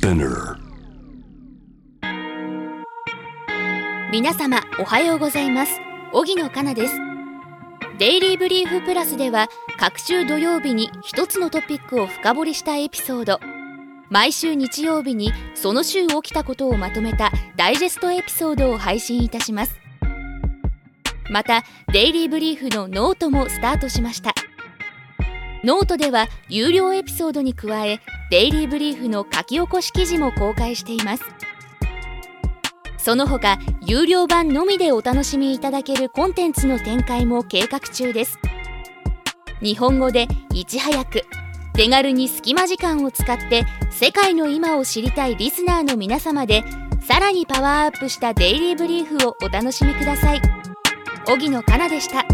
Spinner 皆様おはようございます。荻野かなです。 Daily Brief Plus では各週土曜日に一つのトピックを深掘りしたエピソード。毎週日曜日にその週起きたことをまとめたダイジェストエピソードを配信いたします。また Daily Brief のノートもスタートしました。ノートでは有料エピソードに加え Daily Brief の書き起こし記事も公開しています。その他有料版のみでお楽しみいただけるコンテンツの展開も計画中です。日本語でいち早く手軽に隙間時間を使って世界の今を知りたいリスナーの皆様でさらにパワーアップした Daily Brief をお楽しみください。荻野かなでした。